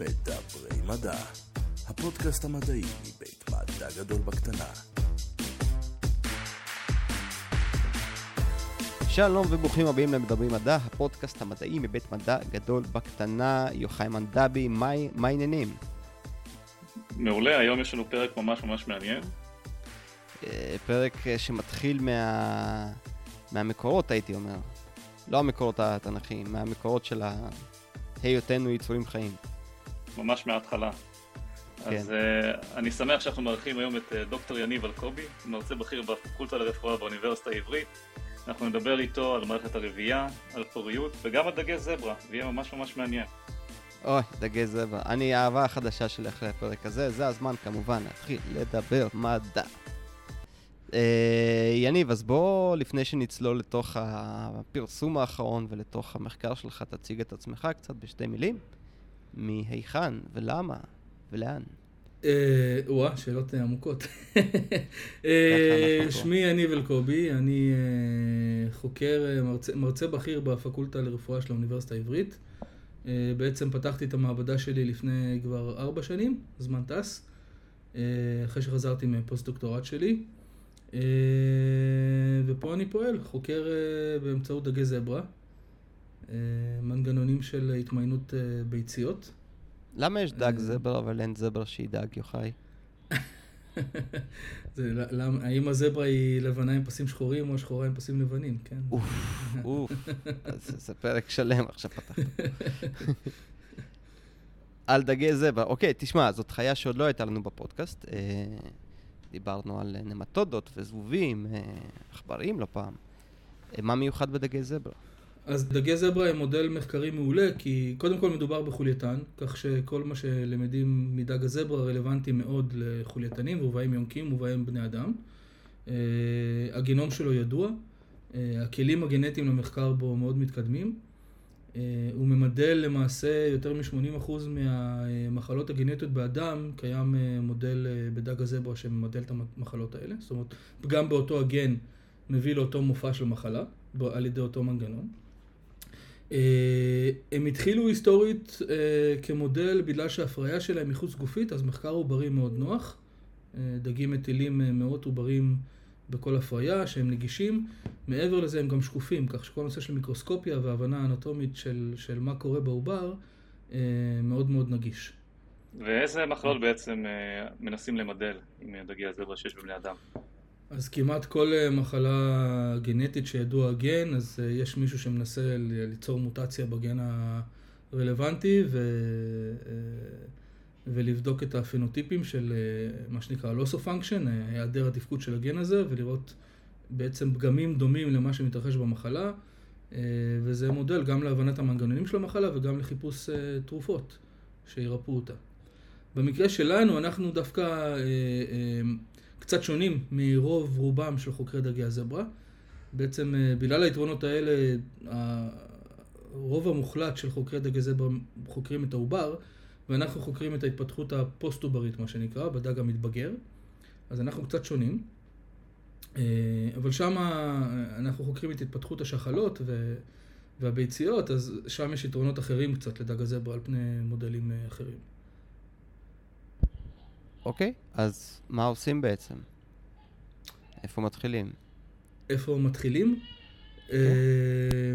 מדברי מדע, הפודקאסט המדעי מבית מדע גדול בקטנה. שלום וברוכים הבאים למדברי מדע, הפודקאסט המדעי מבית מדע גדול בקטנה. יוחאי מנדבי, מה העניינים? מעולה, היום יש לנו פרק ממש ממש מעניין. אה, פרק אה, שמתחיל מה... מהמקורות, הייתי אומר. לא המקורות התנ"כיים, מהמקורות של היותנו יצורים חיים. ממש מההתחלה. כן. אז uh, אני שמח שאנחנו מארחים היום את uh, דוקטור יניב אלקובי, מרצה בכיר בפקולטה לרפואה באוניברסיטה העברית. אנחנו נדבר איתו על מערכת הרבייה, על פוריות וגם על דגי זברה, ויהיה ממש ממש מעניין. אוי, דגי זברה. אני האהבה החדשה שלי אחרי הפרק הזה, זה הזמן כמובן להתחיל לדבר מדע. אה, יניב, אז בוא, לפני שנצלול לתוך הפרסום האחרון ולתוך המחקר שלך, תציג את עצמך קצת בשתי מילים. מהיכן ולמה ולאן. אה, וואה, שאלות עמוקות. אה, שמי יניב אלקובי, אני חוקר, מרצה בכיר בפקולטה לרפואה של האוניברסיטה העברית. בעצם פתחתי את המעבדה שלי לפני כבר ארבע שנים, זמן טס, אחרי שחזרתי מפוסט-דוקטורט שלי. אה, ופה אני פועל, חוקר אה, באמצעות דגי זברה, אה, מנגנונים של התמיינות ביציות. למה יש דג זברה אבל אין זברה שהיא דג, יוחאי? זה, למה, האם הזברה היא לבנה עם פסים שחורים או שחורה עם פסים לבנים, כן? אוף, אוף, זה פרק שלם עכשיו פתחת. על דגי זברה. אוקיי, תשמע, זאת חיה שעוד לא הייתה לנו בפודקאסט. דיברנו על נמטודות וזבובים, אה, עכברים לא פעם. אה, מה מיוחד בדגי זברה? אז דגי זברה הם מודל מחקרי מעולה, כי קודם כל מדובר בחולייתן, כך שכל מה שלמדים מדג הזברה רלוונטי מאוד לחולייתנים, ובהם יונקים ובהם בני אדם. אה, הגנום שלו ידוע, הכלים הגנטיים למחקר בו מאוד מתקדמים. אה, הוא ממדל למעשה יותר מ-80% מהמחלות הגנטיות באדם, קיים אה, מודל אה, בדג הזברה שממדל את המחלות האלה, זאת אומרת, פגם באותו הגן מביא לאותו מופע של מחלה, על ידי אותו מנגנון. הם התחילו היסטורית כמודל בגלל שההפריה שלהם מחוץ גופית, אז מחקר עוברי מאוד נוח. דגים מטילים מאות עוברים בכל הפריה, שהם נגישים. מעבר לזה הם גם שקופים, כך שכל נושא של מיקרוסקופיה והבנה אנטומית של, של מה קורה בעובר, אה, מאוד מאוד נגיש. ואיזה מחלות בעצם אה, מנסים למדל עם דגי הזברה שיש בבני אדם? אז כמעט כל אה, מחלה גנטית שידוע הגן, אז יש מישהו שמנסה ליצור מוטציה בגן הרלוונטי, ו... ולבדוק את הפנוטיפים של אה, מה שנקרא loss of function, אה, היעדר התפקוד של הגן הזה, ולראות בעצם פגמים דומים למה שמתרחש במחלה, אה, וזה מודל גם להבנת המנגנונים של המחלה וגם לחיפוש תרופות שירפאו אותה. במקרה שלנו אנחנו דווקא קצת שונים מרוב רובם של חוקרי דגי הזברה. בעצם בגלל היתרונות האלה, הרוב המוחלט של חוקרי דגי זברה חוקרים את העובר, ואנחנו חוקרים את ההתפתחות הפוסט-עוברית, מה שנקרא, בדג המתבגר. אז אנחנו קצת שונים. אה, אבל שם אנחנו חוקרים את התפתחות השחלות. והביציות, אז שם יש יתרונות אחרים קצת לדג הזברה על פני מודלים אה, אחרים. אוקיי, אז מה עושים בעצם? איפה מתחילים? איפה מתחילים? Okay. כן. אה,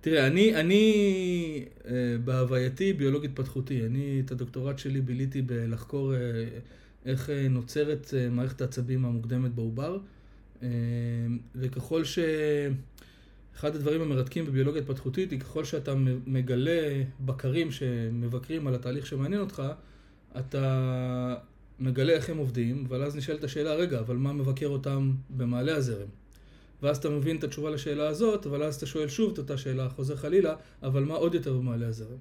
תראה, אני, אני אה, בהווייתי ביולוג התפתחותי. אני את הדוקטורט שלי ביליתי בלחקור אה, איך אה, נוצרת מערכת העצבים המוקדמת בעובר. וככל ש... אחד הדברים המרתקים בביולוגיה התפתחותית היא ככל שאתה מגלה בקרים שמבקרים על התהליך שמעניין אותך, אתה מגלה איך הם עובדים, אבל אז נשאלת השאלה, רגע, אבל מה מבקר אותם במעלה הזרם? ואז אתה מבין את התשובה לשאלה הזאת, אבל אז אתה שואל שוב את אותה שאלה, חוזר חלילה, אבל מה עוד יותר במעלה הזרם?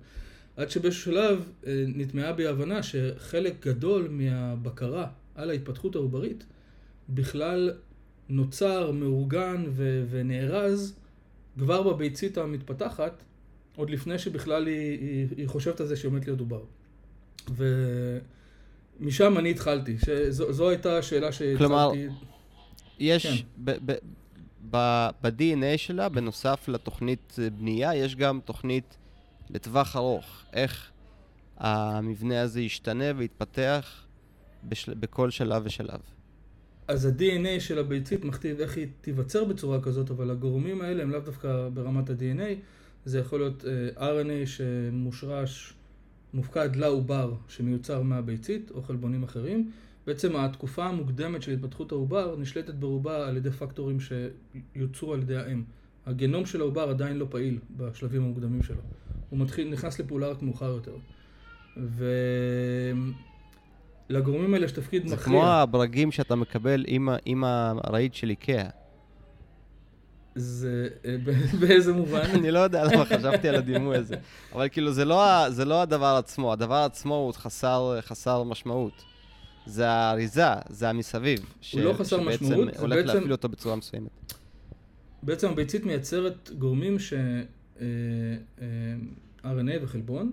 עד שבאיזשהו שלב אה, נטמעה בי הבנה שחלק גדול מהבקרה על ההתפתחות העוברית בכלל נוצר, מאורגן ו- ונארז כבר בביצית המתפתחת, עוד לפני שבכלל היא, היא, היא חושבת על זה שהיא עומדת להיות עובר. ומשם אני התחלתי, שזו הייתה השאלה שהתחלתי... כלומר, יש, כן. ב- ב- ב-DNA שלה, בנוסף לתוכנית בנייה, יש גם תוכנית לטווח ארוך. איך המבנה הזה ישתנה ויתפתח בשל... בכל שלב ושלב. אז ה-DNA של הביצית מכתיב איך היא תיווצר בצורה כזאת, אבל הגורמים האלה הם לאו דווקא ברמת ה-DNA, זה יכול להיות uh, RNA שמושרש, מופקד לעובר שמיוצר מהביצית, או חלבונים אחרים. בעצם התקופה המוקדמת של התפתחות העובר נשלטת ברובה על ידי פקטורים שיוצרו על ידי האם. הגנום של העובר עדיין לא פעיל בשלבים המוקדמים שלו. הוא מתחיל, נכנס לפעולה רק מאוחר יותר. ולגורמים האלה יש תפקיד מכריע. זה כמו הברגים שאתה מקבל עם, עם הרהיט של איקאה. זה, אה, באיזה מובן? אני לא יודע למה חשבתי על הדימוי הזה. אבל כאילו, זה לא, זה לא הדבר עצמו. הדבר עצמו הוא חסר, חסר משמעות. זה האריזה, זה המסביב. הוא לא חסר משמעות, זה בעצם... הולך להפעיל אותו בצורה מסוימת. בעצם הביצית מייצרת גורמים ש... אה, אה, RNA וחלבון,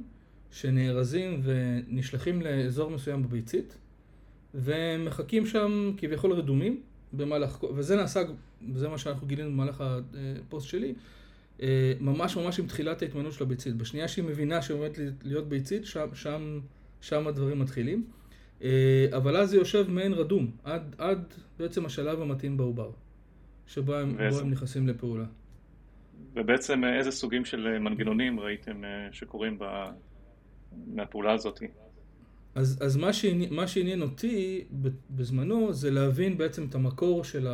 שנארזים ונשלחים לאזור מסוים בביצית, ומחכים שם כביכול רדומים במהלך... וזה נעשה, זה מה שאנחנו גילינו במהלך הפוסט שלי, אה, ממש ממש עם תחילת ההתמנות של הביצית. בשנייה שהיא מבינה שהיא עומדת להיות ביצית, שם, שם, שם הדברים מתחילים. אבל אז זה יושב מעין רדום, עד, עד בעצם השלב המתאים בעובר. שבו הם, הם נכנסים לפעולה. ובעצם אה, איזה סוגים של אה, מנגנונים ראיתם אה, שקורים ב... מהפעולה הזאת? אז, אז מה, שעניין, מה שעניין אותי בזמנו זה להבין בעצם את המקור של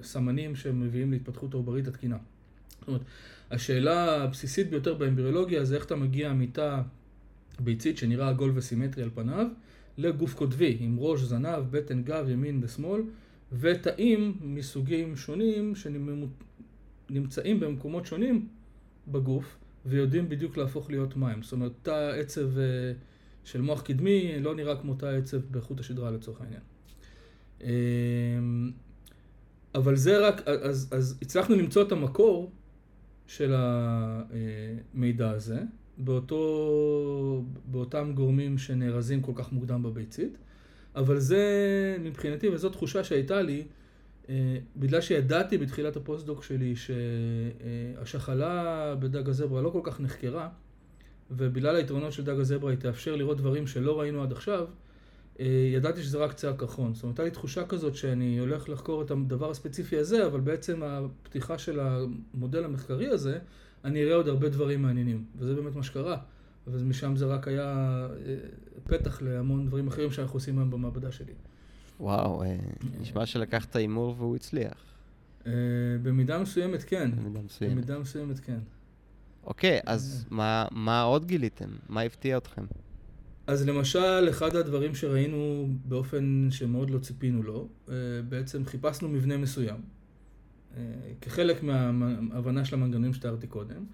הסמנים שמביאים להתפתחות העוברית התקינה. זאת אומרת, השאלה הבסיסית ביותר באמבריולוגיה זה איך אתה מגיע מתא ביצית שנראה עגול וסימטרי על פניו לגוף קוטבי עם ראש, זנב, בטן, גב, ימין ושמאל ותאים מסוגים שונים שנמצאים במקומות שונים בגוף ויודעים בדיוק להפוך להיות מים. זאת אומרת, תא עצב אה, של מוח קדמי לא נראה כמו תא עצב בחוט השדרה לצורך העניין. אמ, אבל זה רק, אז, אז הצלחנו למצוא את המקור של המידע הזה באותו, באותם גורמים שנארזים כל כך מוקדם בביצית. אבל זה מבחינתי, וזו תחושה שהייתה לי, אה, בגלל שידעתי בתחילת הפוסט-דוק שלי שהשחלה בדג הזברה לא כל כך נחקרה, ובגלל היתרונות של דג הזברה היא תאפשר לראות דברים שלא ראינו עד עכשיו, אה, ידעתי שזה רק קצה הקרחון. זאת אומרת, הייתה לי תחושה כזאת שאני הולך לחקור את הדבר הספציפי הזה, אבל בעצם הפתיחה של המודל המחקרי הזה, אני אראה עוד הרבה דברים מעניינים. וזה באמת מה שקרה. ומשם זה רק היה אה, פתח להמון דברים אחרים שאנחנו עושים היום במעבדה שלי. וואו, אה, נשמע שלקחת הימור והוא הצליח. במידה מסוימת כן. במידה מסוימת. במידה מסוימת כן. אוקיי, אז מה, מה עוד גיליתם? מה הפתיע אתכם? אז למשל, אחד הדברים שראינו באופן שמאוד לא ציפינו לו, בעצם חיפשנו מבנה מסוים, כחלק מההבנה של המנגנונים שתיארתי קודם,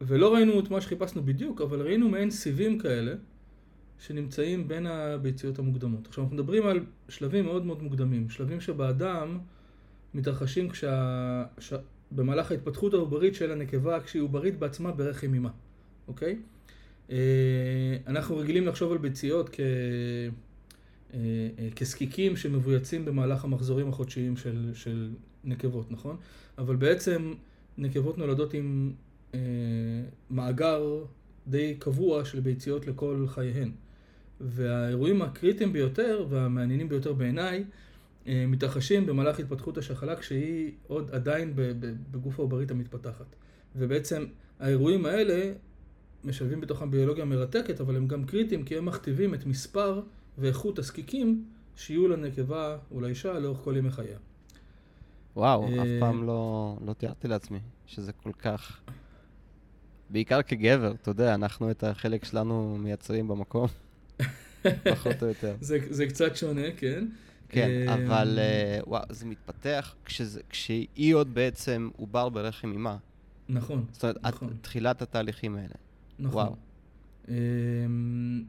ולא ראינו את מה שחיפשנו בדיוק, אבל ראינו מעין סיבים כאלה שנמצאים בין הביציות המוקדמות. עכשיו אנחנו מדברים על שלבים מאוד מאוד מוקדמים, שלבים שבאדם מתרחשים כשה... במהלך ההתפתחות העוברית של הנקבה כשהיא עוברית בעצמה ברחם אימה, אוקיי? אה, אנחנו רגילים לחשוב על ביציות כ... אה, אה, כזקיקים שמבויצים במהלך המחזורים החודשיים של, של נקבות, נכון? אבל בעצם נקבות נולדות עם אה, מאגר די קבוע של ביציות לכל חייהן. והאירועים הקריטיים ביותר והמעניינים ביותר בעיניי מתרחשים במהלך התפתחות השחלה כשהיא עוד עדיין בגוף העוברית המתפתחת. ובעצם האירועים האלה משלבים בתוכם ביולוגיה מרתקת, אבל הם גם קריטיים כי הם מכתיבים את מספר ואיכות הזקיקים שיהיו לנקבה או לאישה לאורך כל ימי חייה. וואו, אף אה, פעם לא, לא תיארתי לעצמי שזה כל כך בעיקר כגבר, אתה יודע, אנחנו את החלק שלנו מייצרים במקום, פחות או יותר. זה, זה קצת שונה, כן. כן, אה, אבל uh, וואו, זה מתפתח כשזה, כשהיא עוד בעצם עובר ברחם אימה. נכון, זאת אומרת, נכון. תחילת התהליכים האלה. נכון. וואו. אמ,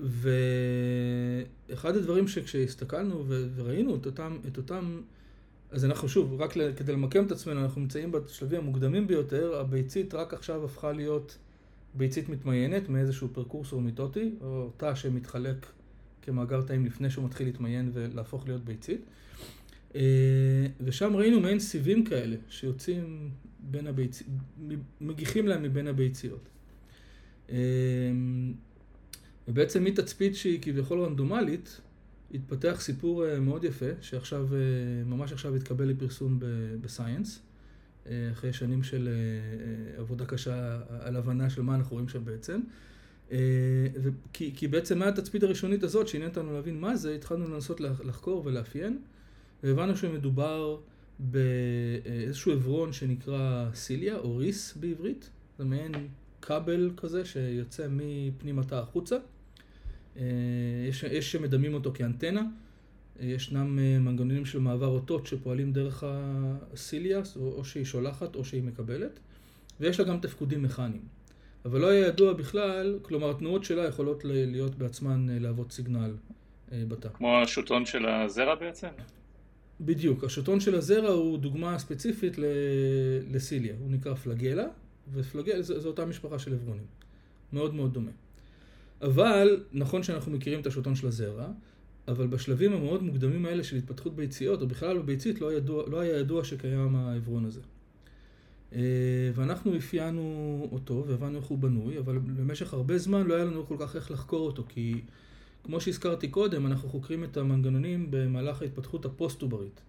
ואחד הדברים שכשהסתכלנו וראינו את אותם, את אותם אז אנחנו שוב, רק כדי למקם את עצמנו, אנחנו נמצאים בשלבים המוקדמים ביותר, הביצית רק עכשיו הפכה להיות ביצית מתמיינת מאיזשהו פרקורסור מיטוטי, או תא שמתחלק כמאגר תאים לפני שהוא מתחיל להתמיין ולהפוך להיות ביצית. אה, ושם ראינו מעין סיבים כאלה שיוצאים בין הביציות, מגיחים להם מבין הביציות. ובעצם מתצפית שהיא כביכול רנדומלית, התפתח סיפור אה, מאוד יפה, שעכשיו, אה, ממש עכשיו התקבל לפרסום בסייאנס, אה, אחרי שנים של עבודה קשה על הבנה של מה אנחנו רואים שם בעצם. כי, כי בעצם מהתצפית הראשונית הזאת, שעניין אותנו להבין מה זה, התחלנו לנסות לחקור ולאפיין, והבנו שמדובר באיזשהו עברון שנקרא סיליה, או ריס בעברית, זה מעין כבל כזה שיוצא מפנים התא החוצה. אה, יש, יש שמדמים אותו כאנטנה, ישנם אה, מנגנונים של מעבר אותות שפועלים דרך הסיליה, או שהיא שולחת או שהיא מקבלת, ויש לה גם תפקודים מכניים. אבל לא היה ידוע בכלל, כלומר התנועות שלה יכולות להיות בעצמן אה, להוות סיגנל בתא. כמו השוטון של הזרע בעצם? בדיוק, השוטון של הזרע הוא דוגמה ספציפית לסיליה, הוא נקרא פלגלה, ופלגלה זו אותה משפחה של עברונים, מאוד מאוד דומה. אבל נכון שאנחנו מכירים את השוטון של הזרע, אבל בשלבים המאוד מוקדמים האלה של התפתחות ביציות, או בכלל בביצית, לא, ידוע, לא היה ידוע שקיים העברון הזה. אה, ואנחנו אפיינו אותו והבנו איך הוא בנוי, אבל במשך הרבה זמן לא היה לנו כל כך איך לחקור אותו, כי כמו שהזכרתי קודם, אנחנו חוקרים את המנגנונים במהלך ההתפתחות הפוסט-עוברית.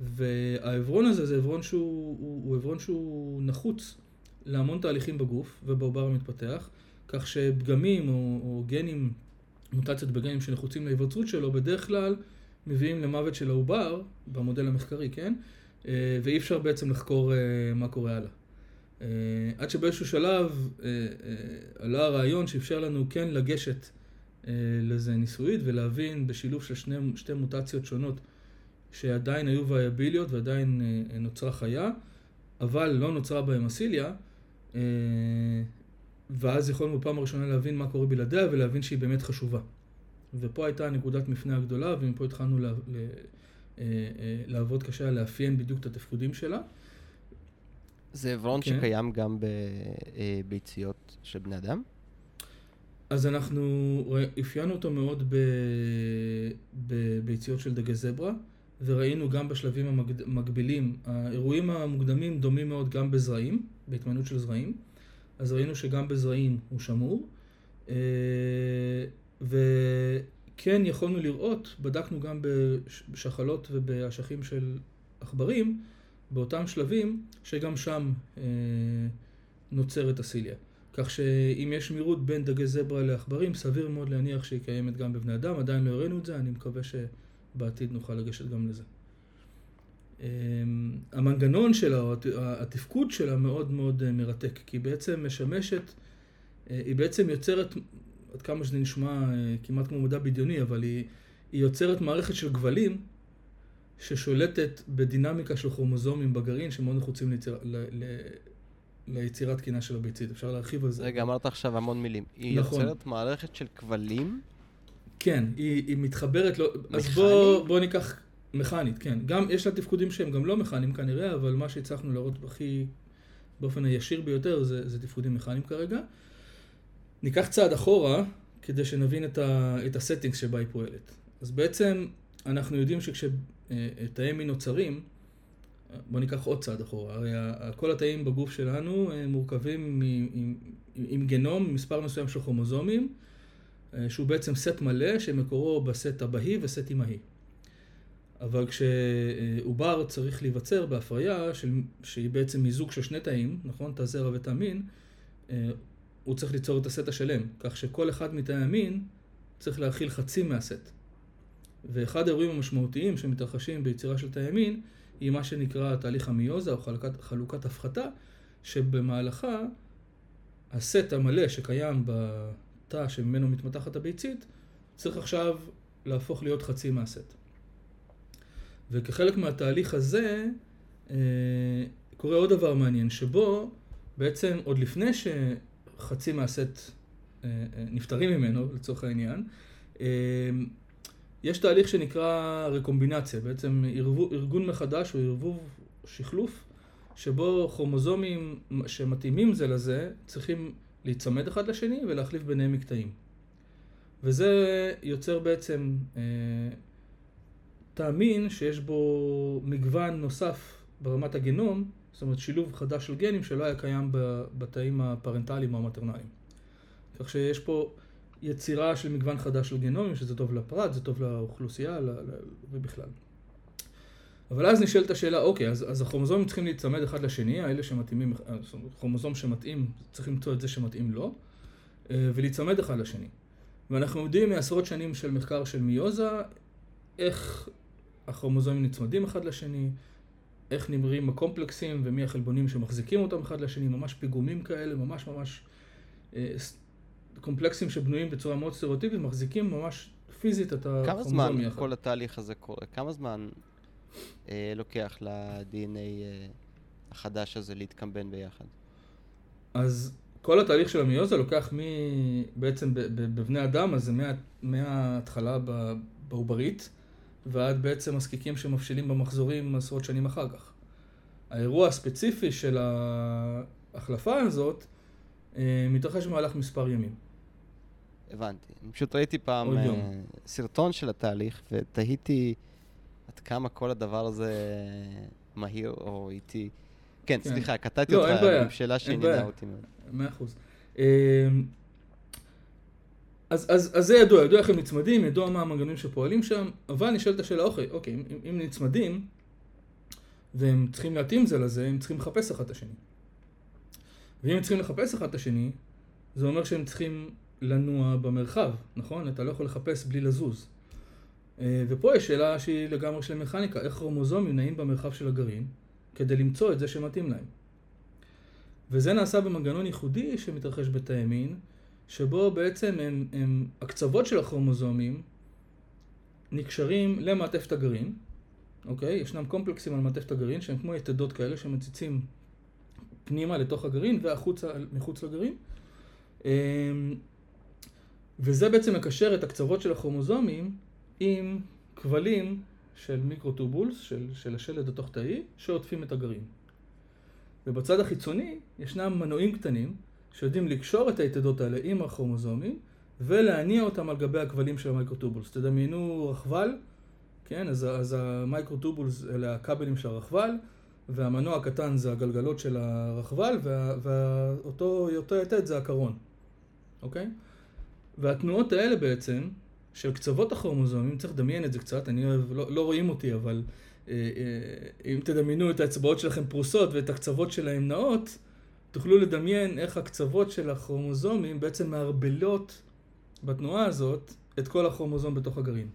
והעברון הזה זה עברון שהוא, הוא, הוא עברון שהוא נחוץ להמון תהליכים בגוף ובעובר המתפתח. כך שפגמים או, או גנים, מוטציות בגנים שנחוצים להיווצרות שלו, בדרך כלל מביאים למוות של העובר, במודל המחקרי, כן? אה, ואי אפשר בעצם לחקור אה, מה קורה הלאה. אה, עד שבאיזשהו שלב עלה הרעיון שאפשר לנו כן לגשת לזה ניסויית ולהבין בשילוב של שני, שתי מוטציות שונות שעדיין היו וייביליות ועדיין נוצרה חיה, אבל לא נוצרה בהם אסיליה, ואז יכולנו בפעם הראשונה להבין מה קורה בלעדיה ולהבין שהיא באמת חשובה. ופה הייתה נקודת מפנה הגדולה, ומפה התחלנו לה, לה, לעבוד קשה לאפיין בדיוק את התפקודים שלה. זה עברון כן. שקיים גם בביציות של בני אדם? אז אנחנו אפיינו אותו מאוד בביציות של דגי זברה, וראינו גם בשלבים המקבילים, האירועים המוקדמים דומים מאוד גם בזרעים, בהתמנות של זרעים. אז ראינו שגם בזרעים הוא שמור. אה, וכן יכולנו לראות, בדקנו גם בשחלות ובאשכים של עכברים, באותם שלבים, שגם שם אה, נוצרת הסיליה. כך שאם יש מירות בין דגי זברה לעכברים, סביר מאוד להניח שהיא קיימת גם בבני אדם. עדיין לא הראינו את זה, אני מקווה שבעתיד נוכל לגשת גם לזה. אמ, המנגנון שלה, התפקוד שלה מאוד מאוד אה, מרתק, כי היא בעצם משמשת, אה, היא בעצם יוצרת, עד כמה שזה נשמע אה, כמעט כמו מדע בדיוני, אבל היא, היא יוצרת מערכת של גבלים ששולטת בדינמיקה של כרומוזומים בגרעין שמאוד נחוצים ליציר, ל, ל, ליצירת תקינה של הביצית. אפשר להרחיב על זה. רגע, אמרת עכשיו המון מילים. היא נכון. יוצרת מערכת של כבלים? כן, היא, היא מתחברת, לא, אז בוא, בוא ניקח מכנית, כן. גם, יש לה תפקודים שהם גם לא מכניים כנראה, אבל מה שהצלחנו להראות הכי, באופן הישיר ביותר, זה, זה תפקודים מכניים כרגע. ניקח צעד אחורה, כדי שנבין את, ה, את ה settings שבה היא פועלת. אז בעצם, אנחנו יודעים שכשתאי מין נוצרים, בואו ניקח עוד צעד אחורה. הרי כל התאים בגוף שלנו מורכבים עם, עם, עם גנום, מספר מסוים של כרומוזומים, אה, שהוא בעצם סט מלא שמקורו בסט אבהי וסט אמהי. אבל כשעובר צריך להיווצר בהפריה, של, שהיא בעצם מיזוג של שני תאים, נכון? תא זרע ותא מין, אה, הוא צריך ליצור את הסט השלם, כך שכל אחד המין צריך להכיל חצי מהסט. ואחד האירועים המשמעותיים שמתרחשים ביצירה של תאי מין, היא מה שנקרא תהליך המיוזה או חלוקת, חלוקת הפחתה, שבמהלכה הסט המלא שקיים בתא שממנו מתמתחת הביצית, צריך עכשיו להפוך להיות חצי מהסט. וכחלק מהתהליך הזה, אה, קורה עוד דבר מעניין, שבו בעצם עוד לפני שחצי מהסט אה, אה, נפטרים ממנו, לצורך העניין, יש תהליך שנקרא רקומבינציה, בעצם ארגון מחדש או ערבוב שחלוף, שבו כרומוזומים שמתאימים זה לזה צריכים להיצמד אחד לשני ולהחליף ביניהם מקטעים. וזה יוצר בעצם תאמין שיש בו מגוון נוסף ברמת הגנום, זאת אומרת שילוב חדש של גנים שלא היה קיים בתאים הפרנטליים או המטרנליים. כך שיש פה יצירה של מגוון חדש של גנומים, שזה טוב לפרט, זה טוב לאוכלוסייה ובכלל. אבל אז נשאלת השאלה, אוקיי, אז, אז הכרומוזומים צריכים להיצמד אחד לשני, האלה שמתאימים, כרומוזום שמתאים, צריך למצוא את זה שמתאים לו, אה, ולהיצמד אחד לשני. ואנחנו יודעים מעשרות שנים של מחקר של מיוזה, איך הכרומוזומים נצמדים אחד לשני, איך נמרים הקומפלקסים ומי החלבונים שמחזיקים אותם אחד לשני, ממש פיגומים כאלה, ממש ממש אה, קומפלקסים שבנויים בצורה מאוד סטריאוטיפית, מחזיקים ממש פיזית את יחד. כמה זמן יחד. כל התהליך הזה קורה? כמה זמן אה, לוקח ל-DNA אה, החדש הזה להתקמבן ביחד? אז כל התהליך של המיוזה לוקח מ... בעצם בבני אדם, אז זה מה... מההתחלה בעוברית, ועד בעצם הזקיקים שמפשילים במחזורים עשרות שנים אחר כך. האירוע הספציפי של ההחלפה הזאת אה, מתרחש במהלך מספר ימים. הבנתי. אני פשוט ראיתי פעם uh, סרטון של התהליך, ותהיתי עד כמה כל הדבר הזה מהיר או איטי. כן, כן. סליחה, קטעתי לא, אותך עם שאלה שעניינה אותי מאוד. מאה אחוז. אז, אז, אז זה ידוע, ידוע איך הם נצמדים, ידוע מה המנגנונים שפועלים שם, אבל נשאלת השאלה, אוקיי, אוקיי אם, אם נצמדים, והם צריכים להתאים זה לזה, הם צריכים לחפש אחד את השני. ואם הם צריכים לחפש אחד את השני, זה אומר שהם צריכים לנוע במרחב, נכון? אתה לא יכול לחפש בלי לזוז. אה, ופה יש שאלה שהיא לגמרי של מכניקה, איך כרומוזומים נעים במרחב של הגרעין כדי למצוא את זה שמתאים להם. וזה נעשה במנגנון ייחודי שמתרחש בתאי מין, שבו בעצם הם, הם, הקצוות של הכרומוזומים נקשרים למעטפת הגרעין, אוקיי? ישנם קומפלקסים על מעטפת הגרעין שהם כמו יתדות כאלה שמציצים פנימה לתוך הגרעין והחוצה מחוץ לגרעין. אמ, וזה בעצם מקשר את הקצוות של הכרומוזומים עם כבלים של מיקרוטובולס, של, של השלד התוך-תאי, שעוטפים את הגרעין. ובצד החיצוני ישנם מנועים קטנים שיודעים לקשור את היתדות האלה עם הכרומוזומים ולהניע אותם על גבי הכבלים של המיקרוטובולס. תדמיינו רכבל, כן? אז, אז המיקרוטובולס אלה הכבלים של הרכבל, והמנוע הקטן זה הגלגלות של הרכבל, ואותו יתד זה הקרון, אוקיי? והתנועות האלה בעצם, של קצוות הכרומוזומים, צריך לדמיין את זה קצת, אני אוהב, לא, לא רואים אותי, אבל אה, אה, אם תדמיינו את האצבעות שלכם פרוסות ואת הקצוות שלהם נעות, תוכלו לדמיין איך הקצוות של הכרומוזומים בעצם מערבלות בתנועה הזאת את כל הכרומוזום בתוך הגרעין.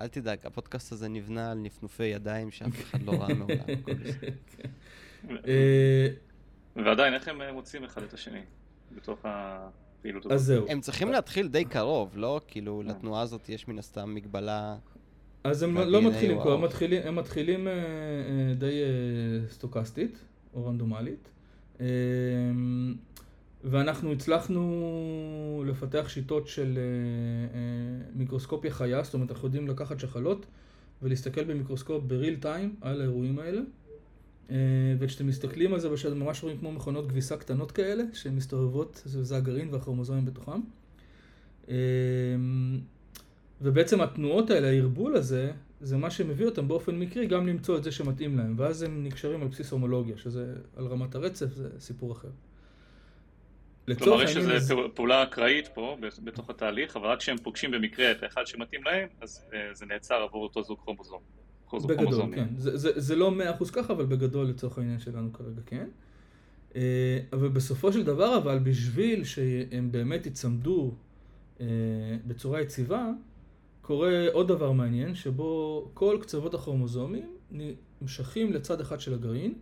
אל תדאג, הפודקאסט הזה נבנה על נפנופי ידיים שאף אחד לא ראה מעולם. כן. אה, ועדיין, איך הם מוצאים אחד את השני בתוך הפעילות הזאת? אז זהו. הם צריכים להתחיל די קרוב, לא? כאילו, לתנועה הזאת יש מן הסתם מגבלה... אז הם לא מתחילים כבר, הם מתחילים אה, אה, די סטוקסטית, או רנדומלית. ואנחנו הצלחנו לפתח שיטות של מיקרוסקופיה חיה, זאת אומרת אנחנו יודעים לקחת שחלות ולהסתכל במיקרוסקופ בריל טיים על האירועים האלה. וכשאתם מסתכלים על זה, אתם ממש רואים כמו מכונות כביסה קטנות כאלה, שהן מסתובבות, זה הגרעין והכרומוזומים בתוכם. ובעצם התנועות האלה, הערבול הזה, זה מה שמביא אותם באופן מקרי גם למצוא את זה שמתאים להם, ואז הם נקשרים על בסיס הומולוגיה, שזה על רמת הרצף, זה סיפור אחר. כלומר, יש איזו פעולה אקראית פה, בתוך התהליך, אבל רק כשהם פוגשים במקרה את האחד שמתאים להם, אז uh, זה נעצר עבור אותו זוג כרומוזום. בגדול, כן. זה, זה, זה לא מאה אחוז ככה, אבל בגדול לצורך העניין שלנו כרגע כן. Uh, אבל בסופו של דבר, אבל בשביל שהם באמת ייצמדו uh, בצורה יציבה, קורה עוד דבר מעניין, שבו כל קצוות הכרומוזומים נמשכים לצד אחד של הגרעין,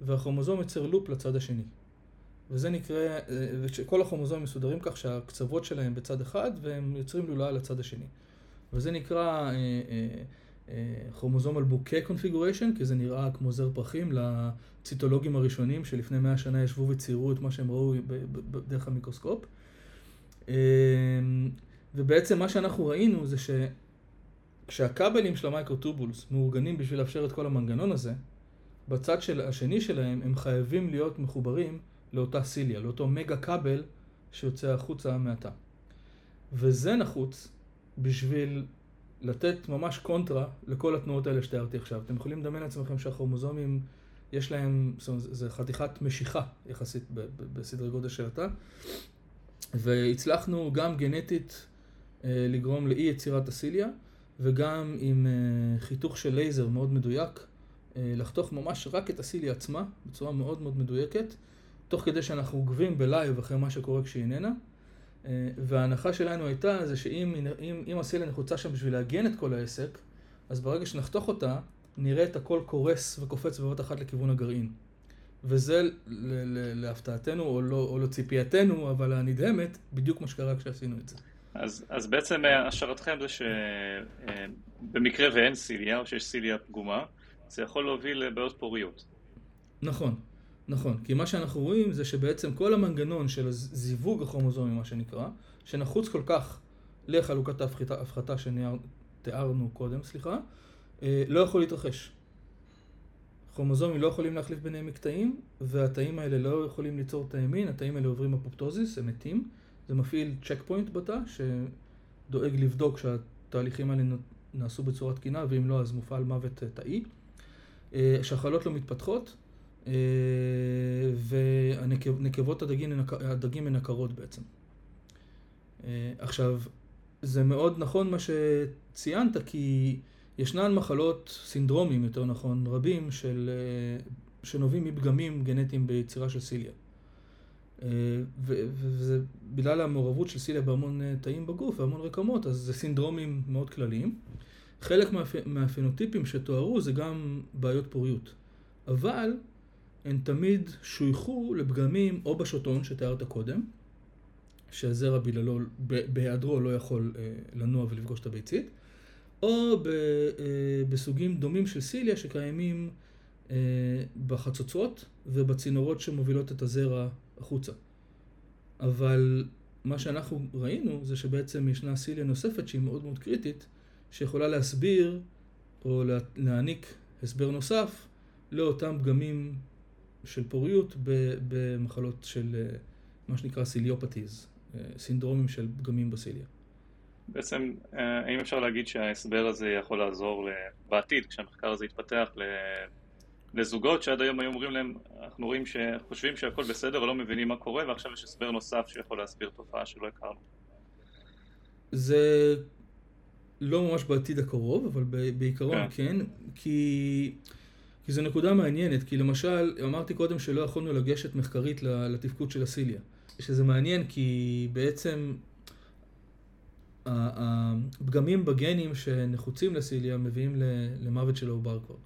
והכרומוזום יוצר לופ לצד השני. וזה נקרא, ושכל הכרומוזומים מסודרים כך שהקצוות שלהם בצד אחד והם יוצרים לולאה לצד השני. וזה נקרא אה, אה, אה, chromosomal bouquet configuration, כי זה נראה כמו זר פרחים לציטולוגים הראשונים שלפני מאה שנה ישבו וציירו את מה שהם ראו דרך המיקרוסקופ. ובעצם מה שאנחנו ראינו זה שכשהכבלים של ה microtubules מאורגנים בשביל לאפשר את כל המנגנון הזה, בצד של השני שלהם הם חייבים להיות מחוברים לאותה סיליה, לאותו מגה כבל שיוצא החוצה מהתא. וזה נחוץ בשביל לתת ממש קונטרה לכל התנועות האלה שתיארתי עכשיו. אתם יכולים לדמיין לעצמכם שהכרומוזומים, יש להם, זאת אומרת, זה חתיכת משיכה יחסית בסדרי גודל של התא, והצלחנו גם גנטית לגרום לאי יצירת הסיליה, וגם עם אה, חיתוך של לייזר מאוד מדויק, אה, לחתוך ממש רק את ה cilia עצמה, בצורה מאוד מאוד מדויקת, תוך כדי שאנחנו עוקבים ב live אחרי מה שקורה כשהיא איננה. וההנחה שלנו הייתה זה שאם אם, אם ה cilia נחוצה שם בשביל לעגן את כל העסק, אז ברגע שנחתוך אותה, נראה את הכל קורס וקופץ בבת אחת לכיוון הגרעין. וזה להפתעתנו, או לא, או לציפייתנו, אבל הנדהמת, בדיוק מה שקרה כשעשינו את זה. אז, אז בעצם אה, השערתכם זה שבמקרה אה, ואין סיליה, או שיש סיליה פגומה, זה יכול להוביל לבעיות פוריות. נכון, נכון. כי מה שאנחנו רואים זה שבעצם כל המנגנון של זיווג הכרומוזומים, מה שנקרא, שנחוץ כל כך לחלוקת ההפחתה שתיארנו קודם, סליחה, אה, לא יכול להתרחש. כרומוזומים לא יכולים להחליף ביניהם מקטעים, והתאים האלה לא יכולים ליצור תאי מין, התאים האלה עוברים אפופטוזיס, הם מתים. זה מפעיל צ'ק פוינט בתא, שדואג לבדוק שהתהליכים האלה נעשו בצורה תקינה, ואם לא, אז מופעל מוות תאי. השחלות אה, לא מתפתחות, אה, ונקבות הדגים, הדגים הן עקרות בעצם. אה, עכשיו, זה מאוד נכון מה שציינת, כי ישנן מחלות, סינדרומים יותר נכון, רבים, של, שנובעים מפגמים גנטיים ביצירה של סיליה. וזה בגלל המעורבות של סיליה בהמון תאים בגוף והמון רקמות, אז זה סינדרומים מאוד כלליים. חלק מהפנוטיפים שתוארו זה גם בעיות פוריות. אבל הן תמיד שויכו לפגמים או בשוטון שתיארת קודם, שהזרע בגללו, בהיעדרו לא יכול אה, לנוע ולפגוש את הביצית, או ב, אה, בסוגים דומים של סיליה שקיימים אה, בחצוצרות ובצינורות שמובילות את הזרע החוצה. אבל מה שאנחנו ראינו זה שבעצם ישנה סיליה נוספת שהיא מאוד מאוד קריטית, שיכולה להסביר או להעניק הסבר נוסף לאותם פגמים של פוריות במחלות של אה, מה שנקרא סיליופתיז, אה, סינדרומים של פגמים בסיליה. בעצם, אה, האם אפשר להגיד שההסבר הזה יכול לעזור בעתיד, כשהמחקר הזה יתפתח לזוגות שעד היום היו אומרים להם, אנחנו רואים שחושבים שהכל בסדר ולא מבינים מה קורה ועכשיו יש הסבר נוסף שיכול להסביר תופעה שלא הכרנו. זה לא ממש בעתיד הקרוב, אבל בעיקרון כן, כן כי, כי זו נקודה מעניינת, כי למשל, אמרתי קודם שלא יכולנו לגשת מחקרית לתפקוד של הסיליה. שזה מעניין כי בעצם הפגמים בגנים שנחוצים לסיליה מביאים למוות של העובר כבר.